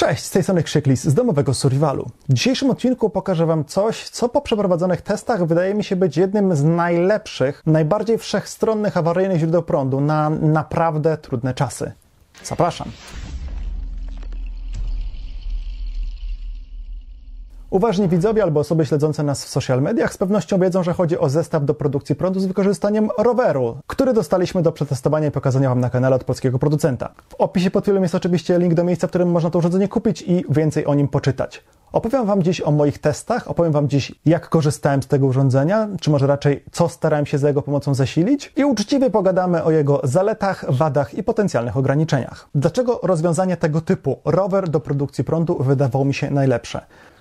Cześć, z tej strony Krzyklis z domowego survivalu. W dzisiejszym odcinku pokażę Wam coś, co po przeprowadzonych testach wydaje mi się być jednym z najlepszych, najbardziej wszechstronnych awaryjnych źródeł prądu na naprawdę trudne czasy. Zapraszam. Uważni widzowie albo osoby śledzące nas w social mediach z pewnością wiedzą, że chodzi o zestaw do produkcji prądu z wykorzystaniem roweru, który dostaliśmy do przetestowania i pokazania Wam na kanale od polskiego producenta. W opisie pod filmem jest oczywiście link do miejsca, w którym można to urządzenie kupić i więcej o nim poczytać. Opowiem Wam dziś o moich testach, opowiem Wam dziś, jak korzystałem z tego urządzenia, czy może raczej co starałem się za jego pomocą zasilić i uczciwie pogadamy o jego zaletach, wadach i potencjalnych ograniczeniach. Dlaczego rozwiązanie tego typu, rower do produkcji prądu, wydawało mi się najlepsze?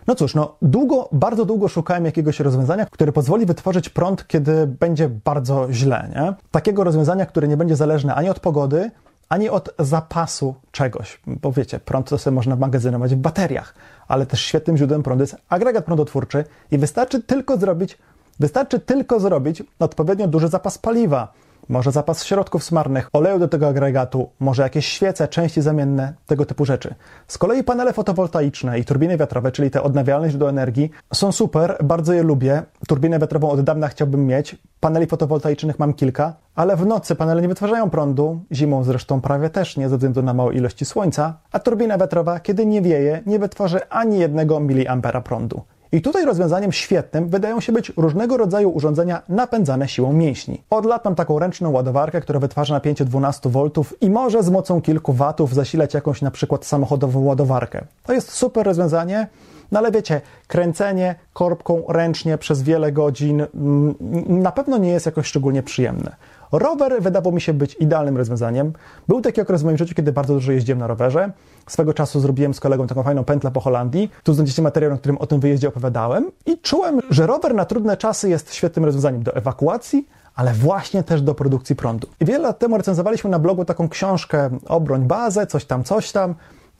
No cóż, no długo, bardzo długo szukałem jakiegoś rozwiązania, które pozwoli wytworzyć prąd, kiedy będzie bardzo źle, nie? Takiego rozwiązania, które nie będzie zależne ani od pogody, ani od zapasu czegoś. Bo wiecie, prąd to sobie można magazynować w bateriach, ale też świetnym źródłem prądu jest agregat prądotwórczy i wystarczy tylko zrobić, wystarczy tylko zrobić odpowiednio duży zapas paliwa może zapas środków smarnych, oleju do tego agregatu, może jakieś świece, części zamienne, tego typu rzeczy. Z kolei panele fotowoltaiczne i turbiny wiatrowe, czyli te odnawialne źródła energii, są super, bardzo je lubię. Turbinę wiatrową od dawna chciałbym mieć. Paneli fotowoltaicznych mam kilka, ale w nocy panele nie wytwarzają prądu, zimą zresztą prawie też nie ze względu na małe ilości słońca, a turbina wiatrowa, kiedy nie wieje, nie wytworzy ani jednego miliampera prądu. I tutaj rozwiązaniem świetnym wydają się być różnego rodzaju urządzenia napędzane siłą mięśni. Od lat mam taką ręczną ładowarkę, która wytwarza napięcie 12 V i może z mocą kilku watów zasilać jakąś na przykład samochodową ładowarkę. To jest super rozwiązanie, no ale wiecie, kręcenie korbką ręcznie przez wiele godzin mm, na pewno nie jest jakoś szczególnie przyjemne. Rower wydawał mi się być idealnym rozwiązaniem. Był taki okres w moim życiu, kiedy bardzo dużo jeździłem na rowerze. Swego czasu zrobiłem z kolegą taką fajną pętlę po Holandii. Tu znajdziecie materiał, na którym o tym wyjeździe opowiadałem. I czułem, że rower na trudne czasy jest świetnym rozwiązaniem do ewakuacji, ale właśnie też do produkcji prądu. I wiele lat temu recenzowaliśmy na blogu taką książkę Obroń bazę, coś tam, coś tam.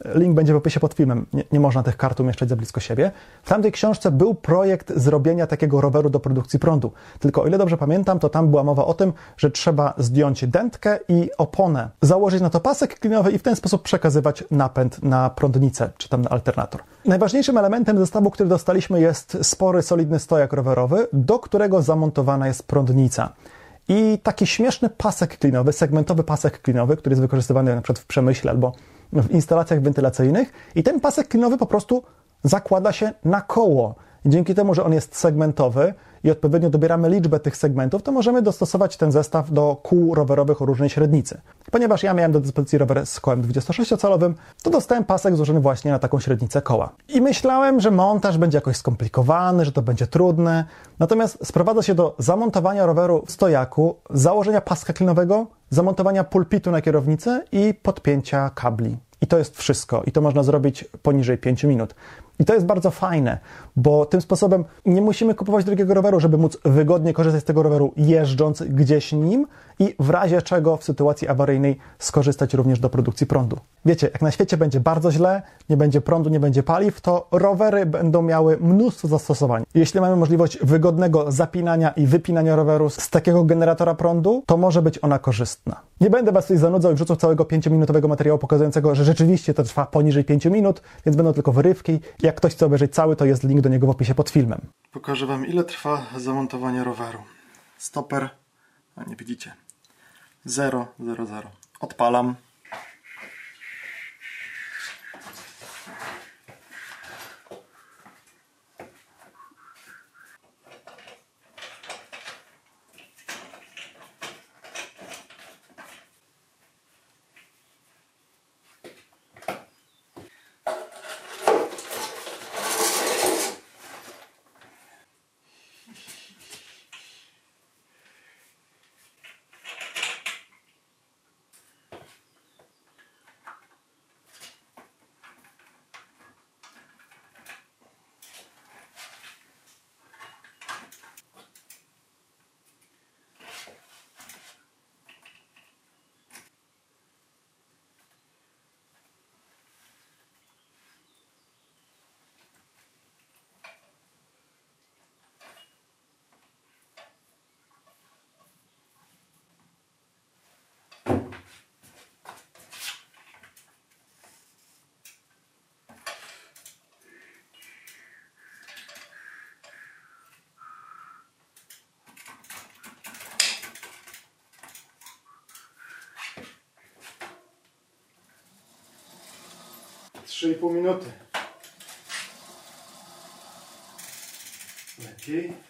Link będzie w opisie pod filmem. Nie, nie, można tych kart umieszczać za blisko siebie. W tamtej książce był projekt zrobienia takiego roweru do produkcji prądu. Tylko o ile dobrze pamiętam, to tam była mowa o tym, że trzeba zdjąć dętkę i oponę, założyć na to pasek klinowy i w ten sposób przekazywać napęd na prądnicę, czy tam na alternator. Najważniejszym elementem zestawu, który dostaliśmy jest spory, solidny stojak rowerowy, do którego zamontowana jest prądnica. I taki śmieszny pasek klinowy, segmentowy pasek klinowy, który jest wykorzystywany na przykład w przemyśle albo w instalacjach wentylacyjnych i ten pasek klinowy po prostu zakłada się na koło. Dzięki temu, że on jest segmentowy i odpowiednio dobieramy liczbę tych segmentów, to możemy dostosować ten zestaw do kół rowerowych o różnej średnicy. Ponieważ ja miałem do dyspozycji rower z kołem 26-calowym, to dostałem pasek złożony właśnie na taką średnicę koła. I myślałem, że montaż będzie jakoś skomplikowany, że to będzie trudne. Natomiast sprowadza się do zamontowania roweru w stojaku, założenia paska klinowego, zamontowania pulpitu na kierownicę i podpięcia kabli. I to jest wszystko. I to można zrobić poniżej 5 minut. I to jest bardzo fajne, bo tym sposobem nie musimy kupować drugiego roweru, żeby móc wygodnie korzystać z tego roweru jeżdżąc gdzieś nim i w razie czego w sytuacji awaryjnej skorzystać również do produkcji prądu. Wiecie, jak na świecie będzie bardzo źle, nie będzie prądu, nie będzie paliw, to rowery będą miały mnóstwo zastosowań. Jeśli mamy możliwość wygodnego zapinania i wypinania roweru z takiego generatora prądu, to może być ona korzystna. Nie będę Was tutaj zanudzał i wrzucał całego 5-minutowego materiału pokazującego, że rzeczywiście to trwa poniżej 5 minut, więc będą tylko wyrywki. Jak ktoś chce obejrzeć cały, to jest link do niego w opisie pod filmem. Pokażę Wam, ile trwa zamontowanie roweru. Stoper, a nie widzicie, 0, 0, 0. Odpalam. 3,5 minuty. Lepiej.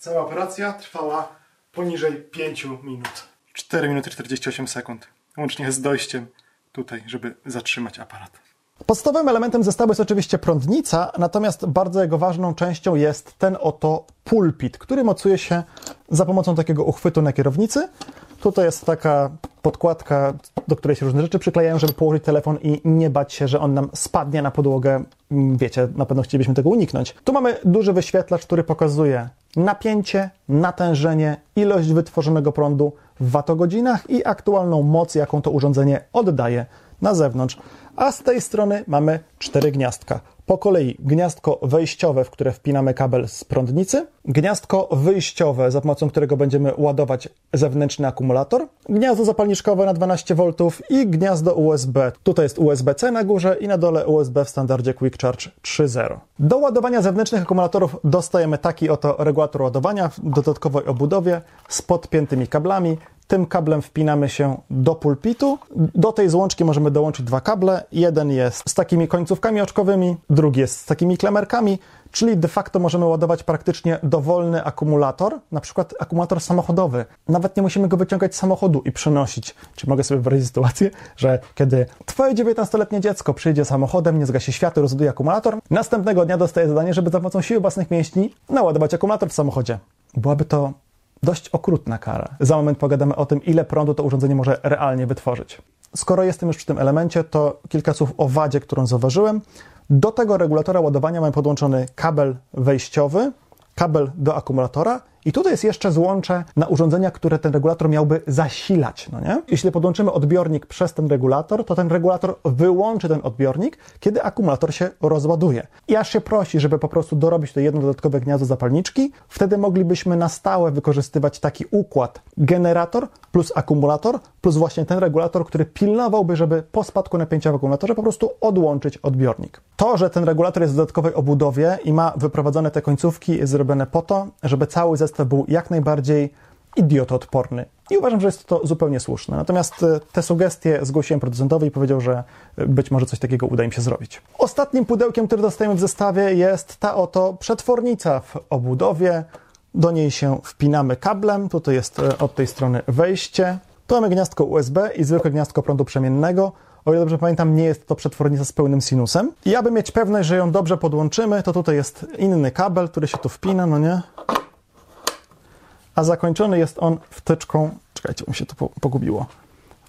Cała operacja trwała poniżej 5 minut. 4 minuty 48 sekund. Łącznie z dojściem tutaj, żeby zatrzymać aparat. Podstawowym elementem zestawu jest oczywiście prądnica, natomiast bardzo jego ważną częścią jest ten oto pulpit, który mocuje się za pomocą takiego uchwytu na kierownicy. Tutaj jest taka podkładka, do której się różne rzeczy przyklejają, żeby położyć telefon i nie bać się, że on nam spadnie na podłogę. Mm, Wiecie, na pewno chcielibyśmy tego uniknąć. Tu mamy duży wyświetlacz, który pokazuje napięcie, natężenie, ilość wytworzonego prądu w watogodzinach i aktualną moc, jaką to urządzenie oddaje na zewnątrz. A z tej strony mamy cztery gniazdka. Po kolei gniazdko wejściowe, w które wpinamy kabel z prądnicy, gniazdko wyjściowe, za pomocą którego będziemy ładować zewnętrzny akumulator, gniazdo zapalniczkowe na 12 V i gniazdo USB. Tutaj jest USB-C na górze i na dole USB w standardzie Quick Charge 3.0. Do ładowania zewnętrznych akumulatorów dostajemy taki oto regulator ładowania w dodatkowej obudowie z podpiętymi kablami. Tym kablem wpinamy się do pulpitu. Do tej złączki możemy dołączyć dwa kable. Jeden jest z takimi końcówkami oczkowymi, drugi jest z takimi klemerkami, czyli de facto możemy ładować praktycznie dowolny akumulator, na przykład akumulator samochodowy. Nawet nie musimy go wyciągać z samochodu i przenosić. Czy mogę sobie wyobrazić sytuację, że kiedy twoje 19-letnie dziecko przyjdzie samochodem, nie zgasi światło, rozładuje akumulator, następnego dnia dostaje zadanie, żeby za pomocą siły własnych mięśni naładować akumulator w samochodzie. Byłaby to dość okrutna kara. Za moment pogadamy o tym, ile prądu to urządzenie może realnie wytworzyć. Skoro jestem już przy tym elemencie, to kilka słów o wadzie, którą zauważyłem. Do tego regulatora ładowania mamy podłączony kabel wejściowy, kabel do akumulatora i tutaj jest jeszcze złącze na urządzenia, które ten regulator miałby zasilać, no nie? Jeśli podłączymy odbiornik przez ten regulator, to ten regulator wyłączy ten odbiornik, kiedy akumulator się rozładuje. I aż się prosi, żeby po prostu dorobić to jedno dodatkowe gniazdo zapalniczki, wtedy moglibyśmy na stałe wykorzystywać taki układ generator plus akumulator plus właśnie ten regulator, który pilnowałby, żeby po spadku napięcia w akumulatorze po prostu odłączyć odbiornik. To, że ten regulator jest w dodatkowej obudowie i ma wyprowadzone te końcówki, jest zrobione po to, żeby cały zestaw był jak najbardziej idiotoodporny. I uważam, że jest to zupełnie słuszne. Natomiast e, te sugestie zgłosiłem producentowi i powiedział, że e, być może coś takiego uda im się zrobić. Ostatnim pudełkiem, które dostajemy w zestawie jest ta oto przetwornica w obudowie. Do niej się wpinamy kablem. Tutaj jest e, od tej strony wejście. Tu mamy gniazdko USB i zwykłe gniazdko prądu przemiennego. O ile dobrze pamiętam, nie jest to przetwornica z pełnym sinusem. I aby mieć pewność, że ją dobrze podłączymy, to tutaj jest inny kabel, który się tu wpina, no nie? A zakończony jest on wtyczką, czekajcie, mi się to pogubiło,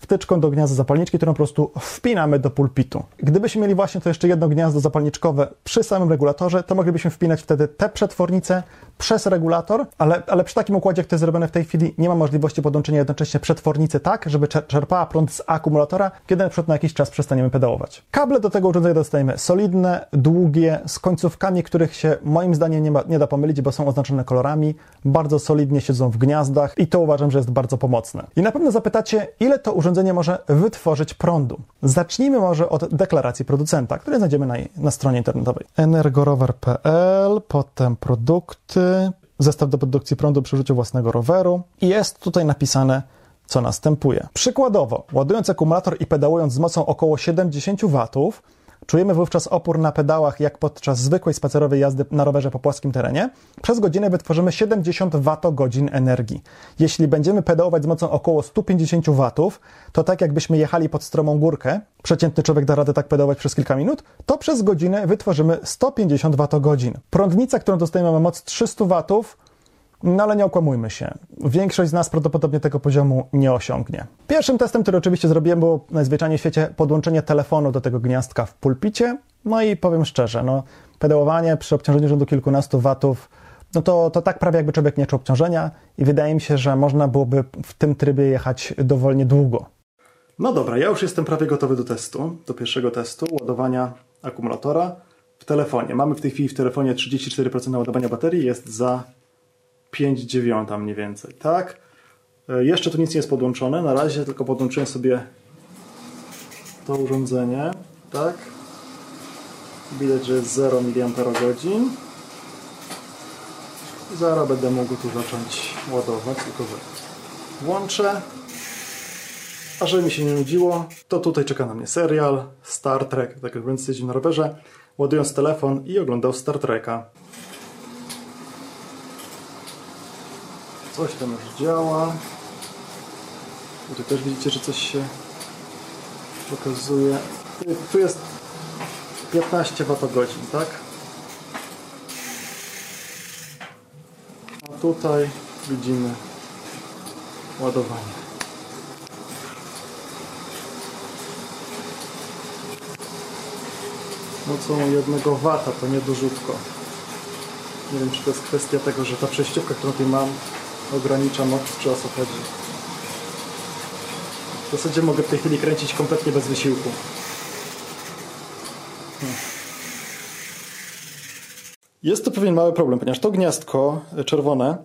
wtyczką do gniazda zapalniczki, którą po prostu wpinamy do pulpitu. Gdybyśmy mieli właśnie to jeszcze jedno gniazdo zapalniczkowe przy samym regulatorze, to moglibyśmy wpinać wtedy te przetwornice przez regulator, ale, ale przy takim układzie, jak to jest zrobione w tej chwili, nie ma możliwości podłączenia jednocześnie przetwornicy tak, żeby czerpała prąd z akumulatora, kiedy na przykład na jakiś czas przestaniemy pedałować. Kable do tego urządzenia dostajemy solidne, długie, z końcówkami, których się moim zdaniem nie, ma, nie da pomylić, bo są oznaczone kolorami, bardzo solidnie siedzą w gniazdach i to uważam, że jest bardzo pomocne. I na pewno zapytacie, ile to urządzenie może wytworzyć prądu. Zacznijmy może od deklaracji producenta, które znajdziemy na, na stronie internetowej. energorower.pl, potem produkty, zestaw do produkcji prądu przy użyciu własnego roweru i jest tutaj napisane, co następuje. Przykładowo, ładując akumulator i pedałując z mocą około 70 W, Czujemy wówczas opór na pedałach, jak podczas zwykłej spacerowej jazdy na rowerze po płaskim terenie. Przez godzinę wytworzymy 70 Wh energii. Jeśli będziemy pedałować z mocą około 150 W, to tak jakbyśmy jechali pod stromą górkę, przeciętny człowiek da radę tak pedałować przez kilka minut, to przez godzinę wytworzymy 150 Wh. Prądnica, którą dostajemy ma moc 300 W, no ale nie okłamujmy się. Większość z nas prawdopodobnie tego poziomu nie osiągnie. Pierwszym testem, który oczywiście zrobiłem, było najzwyczajniej w świecie podłączenie telefonu do tego gniazdka w pulpicie. No i powiem szczerze, no, pedałowanie przy obciążeniu rzędu kilkunastu watów, no to, to tak prawie jakby człowiek nie czuł obciążenia i wydaje mi się, że można byłoby w tym trybie jechać dowolnie długo. No dobra, ja już jestem prawie gotowy do testu, do pierwszego testu ładowania akumulatora w telefonie. Mamy w tej chwili w telefonie 34% ładowania baterii, jest za 5 dziewiąta mniej więcej, tak? E, Jeszcze tu nic nie jest podłączone, na razie tylko podłączyłem sobie to urządzenie, tak? Widać, że jest 0 mAh. Zaraz będę mógł tu zacząć ładować, tylko że włączę. A żeby mi się nie nudziło, to tutaj czeka na mnie serial Star Trek, tak jak będę na rowerze, ładując telefon i oglądał Star Treka. Coś tam już działa. Tutaj też widzicie, że coś się pokazuje. Tu- jest 15 Wh, tak? A tutaj widzimy ładowanie. Mocą jednego wata, to niedużutko. Nie wiem, czy to jest kwestia tego, że ta przejściówka, którą tutaj mam, ogranicza moc, czy o. W zasadzie mogę w tej chwili kręcić kompletnie bez wysiłku. Hmm. Jest to pewien mały problem, ponieważ to gniazdko e, czerwone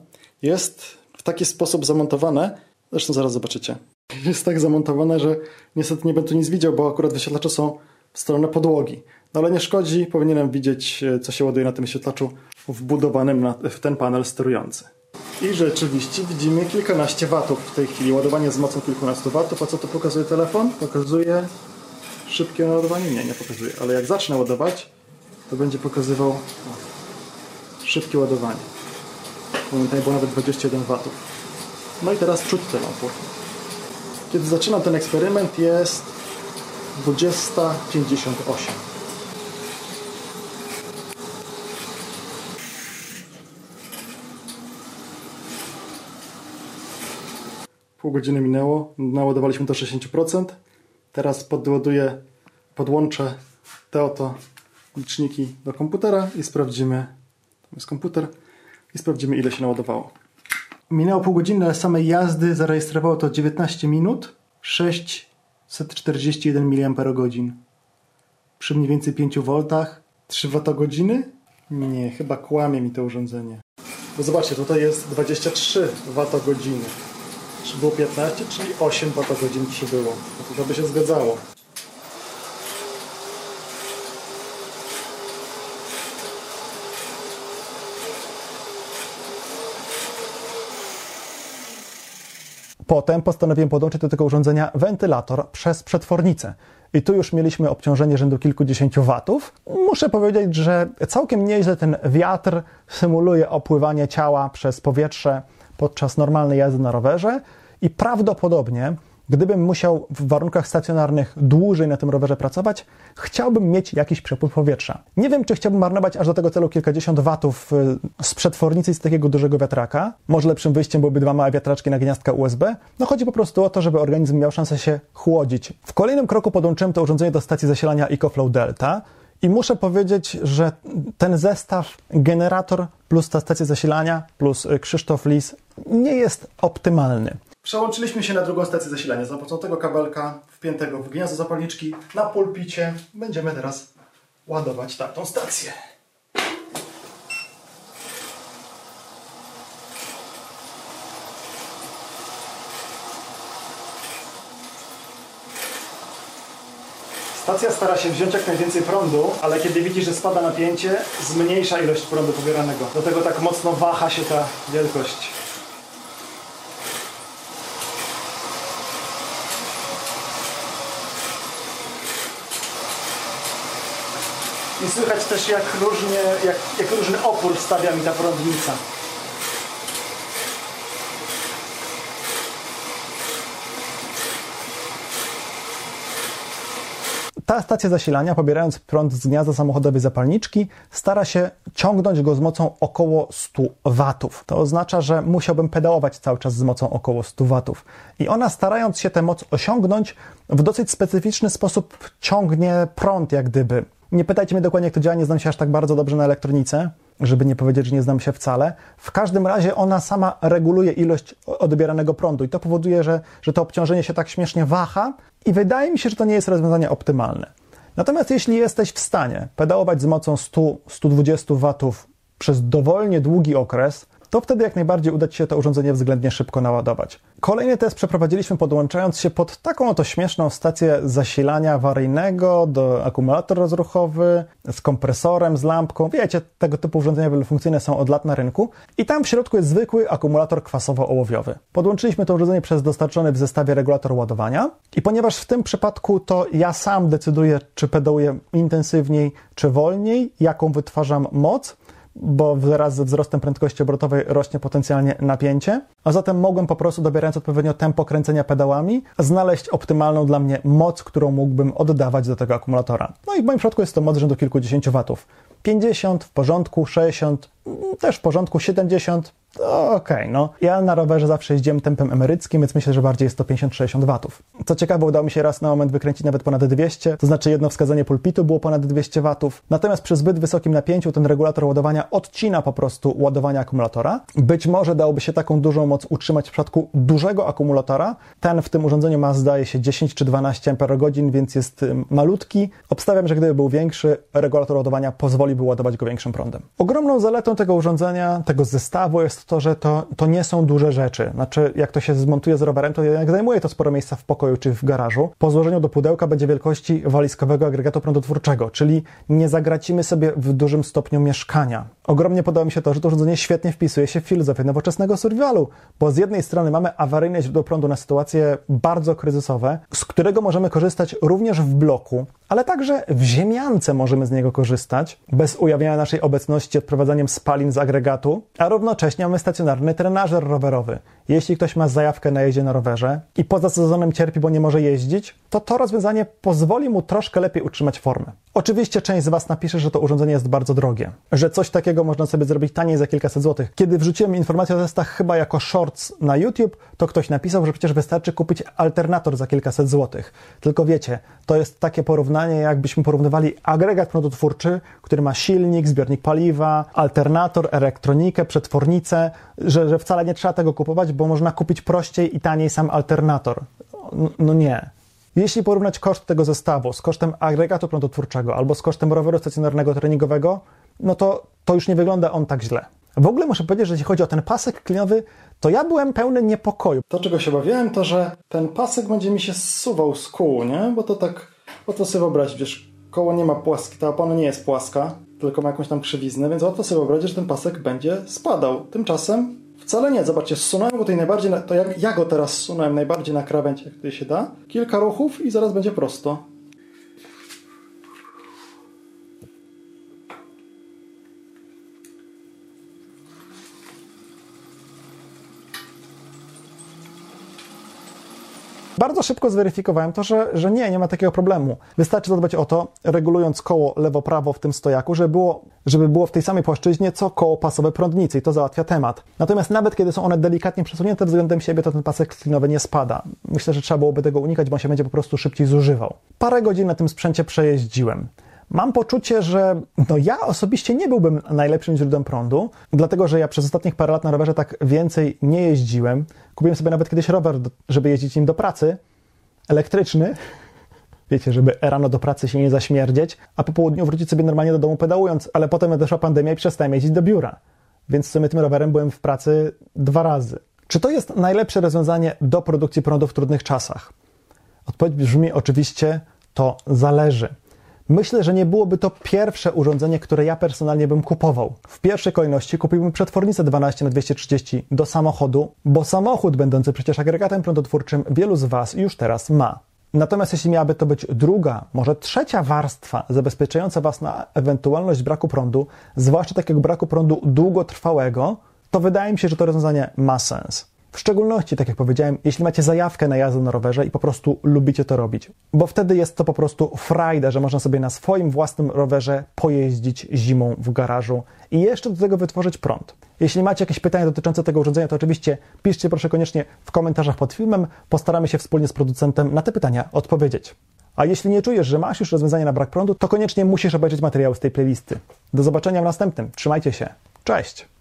jest w taki sposób zamontowane, zresztą zaraz zobaczycie. Jest tak zamontowane, że niestety nie będę tu nic widział, bo akurat wyświetlacze są w stronę podłogi. No ale nie szkodzi, powinienem widzieć, e, co się ładuje na tym wyświetlaczu wbudowanym w ten panel sterujący. I rzeczywiście widzimy kilkanaście watów w tej chwili. Ładowanie z mocą kilkunastu watów. A co to pokazuje telefon? Pokazuje szybkie ładowanie? Nie, nie pokazuje. Ale jak zacznę ładować, to będzie pokazywał szybkie ładowanie. Momentami było nawet 21 watów. No i teraz czuć te lampy. Kiedy zaczynam ten eksperyment jest 20.58. Pół godziny minęło, naładowaliśmy do 60%. Teraz podładuję, podłączę te oto liczniki do komputera i sprawdzimy, tam jest komputer, i sprawdzimy ile się naładowało. Minęło pół godziny, ale samej jazdy zarejestrowało to 19 minut, 641 mAh. Przy mniej więcej 5 V, 3 Wh? Nie, chyba kłamie mi to urządzenie. Bo zobaczcie, tutaj jest 23 Wh. Czy było 15, czyli 8 Wh przybyło. To by się zgadzało. Potem postanowiłem podłączyć do tego urządzenia wentylator przez przetwornicę. I tu już mieliśmy obciążenie rzędu kilkudziesięciu watów. Muszę powiedzieć, że całkiem nieźle ten wiatr symuluje opływanie ciała przez powietrze podczas normalnej jazdy na rowerze i prawdopodobnie, gdybym musiał w warunkach stacjonarnych dłużej na tym rowerze pracować, chciałbym mieć jakiś przepływ powietrza. Nie wiem, czy chciałbym marnować aż do tego celu kilkadziesiąt watów y, z przetwornicy z takiego dużego wiatraka. Może lepszym wyjściem byłyby dwa małe wiatraczki na gniazdka USB. No chodzi po prostu o to, żeby organizm miał szansę się chłodzić. W kolejnym kroku podłączyłem to urządzenie do stacji zasilania EcoFlow Delta. I muszę powiedzieć, że ten zestaw, generator plus ta stacja zasilania plus y, Krzysztof Lis nie jest optymalny. Przełączyliśmy się na drugą stację zasilania. Za pomocą tego kabelka wpiętego w gniazdo zapalniczki na pulpicie będziemy teraz ładować tamtą stację. Stacja stara się wziąć jak najwięcej prądu, ale kiedy widzi, że spada napięcie, zmniejsza ilość prądu pobieranego. Dlatego tak mocno waha się ta wielkość. I słychać też jak różnie, jak, jak różny opór stawia mi ta prądnica. Ta stacja zasilania, pobierając prąd z gniazda samochodowej zapalniczki, stara się ciągnąć go z mocą około 100 watów. To oznacza, że musiałbym pedałować cały czas z mocą około 100 watów. I ona, starając się tę moc osiągnąć, w dosyć specyficzny sposób ciągnie prąd, jak gdyby. Nie pytajcie mnie dokładnie, jak to działa, nie znam się aż tak bardzo dobrze na elektronice, żeby nie powiedzieć, że nie znam się wcale. W każdym razie ona sama reguluje ilość odbieranego prądu i to powoduje, że, że to obciążenie się tak śmiesznie waha i wydaje mi się, że to nie jest rozwiązanie optymalne. Natomiast jeśli jesteś w stanie pedałować z mocą 100-120 watów przez dowolnie długi okres, to wtedy jak najbardziej uda Ci się to urządzenie względnie szybko naładować. Kolejny test przeprowadziliśmy podłączając się pod taką oto śmieszną stację zasilania awaryjnego do akumulator rozruchowy z kompresorem, z lampką. Wiecie, tego typu urządzenia wielofunkcyjne są od lat na rynku. I tam w środku jest zwykły akumulator kwasowo-ołowiowy. Podłączyliśmy to urządzenie przez dostarczony w zestawie regulator ładowania i ponieważ w tym przypadku to ja sam decyduję, czy pedałuję intensywniej, czy wolniej, jaką wytwarzam moc, bo wraz ze wzrostem prędkości obrotowej rośnie potencjalnie napięcie, a zatem mogłem po prostu, dobierając odpowiednio tempo kręcenia pedałami, znaleźć optymalną dla mnie moc, którą mógłbym oddawać do tego akumulatora. No i w moim przypadku jest to moc rzędu kilkudziesięciu watów. 50 w porządku, 60 też w porządku, 70 okej, okay, no. Ja na rowerze zawsze jeździłem tempem emeryckim, więc myślę, że bardziej jest to 50-60 watów. Co ciekawe, udało mi się raz na moment wykręcić nawet ponad 200, to znaczy jedno wskazanie pulpitu było ponad 200 watów. Natomiast przy zbyt wysokim napięciu ten regulator ładowania odcina po prostu ładowania akumulatora. Być może dałoby się taką dużą moc utrzymać w przypadku dużego akumulatora. Ten w tym urządzeniu ma zdaje się 10 czy 12 Ah, więc jest malutki. Obstawiam, że gdyby był większy, regulator ładowania pozwoliłby ładować go większym prądem. Ogromną zaletą tego urządzenia, tego zestawu jest to, że to, to nie są duże rzeczy. Znaczy, jak to się zmontuje z rowerem, to jednak zajmuje to sporo miejsca w pokoju czy w garażu. Po złożeniu do pudełka będzie wielkości walizkowego agregatu prądotwórczego, czyli nie zagracimy sobie w dużym stopniu mieszkania. Ogromnie podoba mi się to, że to urządzenie świetnie wpisuje się w filozofię nowoczesnego survivalu, bo z jednej strony mamy awaryjne źródło prądu na sytuacje bardzo kryzysowe, z którego możemy korzystać również w bloku, ale także w ziemiance możemy z niego korzystać, bez ujawniania naszej obecności odprowadzaniem spalin z agregatu, a równocześnie mamy stacjonarny trenażer rowerowy. Jeśli ktoś ma zajawkę na jeździe na rowerze i poza sezonem cierpi, bo nie może jeździć, to to rozwiązanie pozwoli mu troszkę lepiej utrzymać formę. Oczywiście część z Was napisze, że to urządzenie jest bardzo drogie, że coś takiego można sobie zrobić taniej za kilkaset złotych. Kiedy wrzuciłem informację o testach chyba jako shorts na YouTube, to ktoś napisał, że przecież wystarczy kupić alternator za kilkaset złotych. Tylko wiecie, to jest takie porównanie, jakbyśmy porównywali agregat prądotwórczy, który ma silnik, zbiornik paliwa, alternator, elektronikę, przetwornicę, że, że wcale nie trzeba tego kupować, bo można kupić prościej i taniej sam alternator. No nie. Jeśli porównać koszt tego zestawu z kosztem agregatu prądotwórczego albo z kosztem roweru stacjonarnego treningowego, no to, to już nie wygląda on tak źle. W ogóle muszę powiedzieć, że jeśli chodzi o ten pasek klinowy, to ja byłem pełny niepokoju. To, czego się obawiałem, to że ten pasek będzie mi się zsuwał z kół, nie? Bo to tak, łatwo sobie wyobrazić, wiesz, koło nie ma płaski, ta opona nie jest płaska, tylko ma jakąś tam krzywiznę, więc łatwo sobie wyobrazić, że ten pasek będzie spadał. Tymczasem Wcale nie, zobaczcie, zsunąłem go tutaj najbardziej, na, to jak ja go teraz zsunąłem najbardziej na krawędź, jak tutaj się da. Kilka ruchów i zaraz będzie prosto. Bardzo szybko zweryfikowałem to, że, że nie, nie ma takiego problemu. Wystarczy zadbać o to, regulując koło lewo-prawo w tym stojaku, żeby było, żeby było w tej samej płaszczyźnie co koło pasowe prądnicy i to załatwia temat. Natomiast nawet kiedy są one delikatnie przesunięte względem siebie, to ten pasek klinowy nie spada. Myślę, że trzeba byłoby tego unikać, bo on się będzie po prostu szybciej zużywał. Parę godzin na tym sprzęcie przejeździłem. Mam poczucie, że no ja osobiście nie byłbym najlepszym źródłem prądu, dlatego że ja przez ostatnich parę lat na rowerze tak więcej nie jeździłem. Kupiłem sobie nawet kiedyś rower, żeby jeździć nim do pracy, elektryczny, wiecie, żeby rano do pracy się nie zaśmierdzieć, a po południu wrócić sobie normalnie do domu pedałując, ale potem nadeszła pandemia i przestałem jeździć do biura. Więc w sumie tym rowerem byłem w pracy dwa razy. Czy to jest najlepsze rozwiązanie do produkcji prądu w trudnych czasach? Odpowiedź brzmi oczywiście, to zależy. Myślę, że nie byłoby to pierwsze urządzenie, które ja personalnie bym kupował. W pierwszej kolejności kupiłbym przetwornicę 12 na 230 do samochodu, bo samochód będący przecież agregatem prądotwórczym wielu z Was już teraz ma. Natomiast jeśli miałaby to być druga, może trzecia warstwa zabezpieczająca Was na ewentualność braku prądu, zwłaszcza takiego braku prądu długotrwałego, to wydaje mi się, że to rozwiązanie ma sens. W szczególności, tak jak powiedziałem, jeśli macie zajawkę na jazdę na rowerze i po prostu lubicie to robić. Bo wtedy jest to po prostu frajda, że można sobie na swoim własnym rowerze pojeździć zimą w garażu i jeszcze do tego wytworzyć prąd. Jeśli macie jakieś pytania dotyczące tego urządzenia, to oczywiście piszcie proszę koniecznie w komentarzach pod filmem. Postaramy się wspólnie z producentem na te pytania odpowiedzieć. A jeśli nie czujesz, że masz już rozwiązanie na brak prądu, to koniecznie musisz obejrzeć materiały z tej playlisty. Do zobaczenia w następnym. Trzymajcie się. Cześć!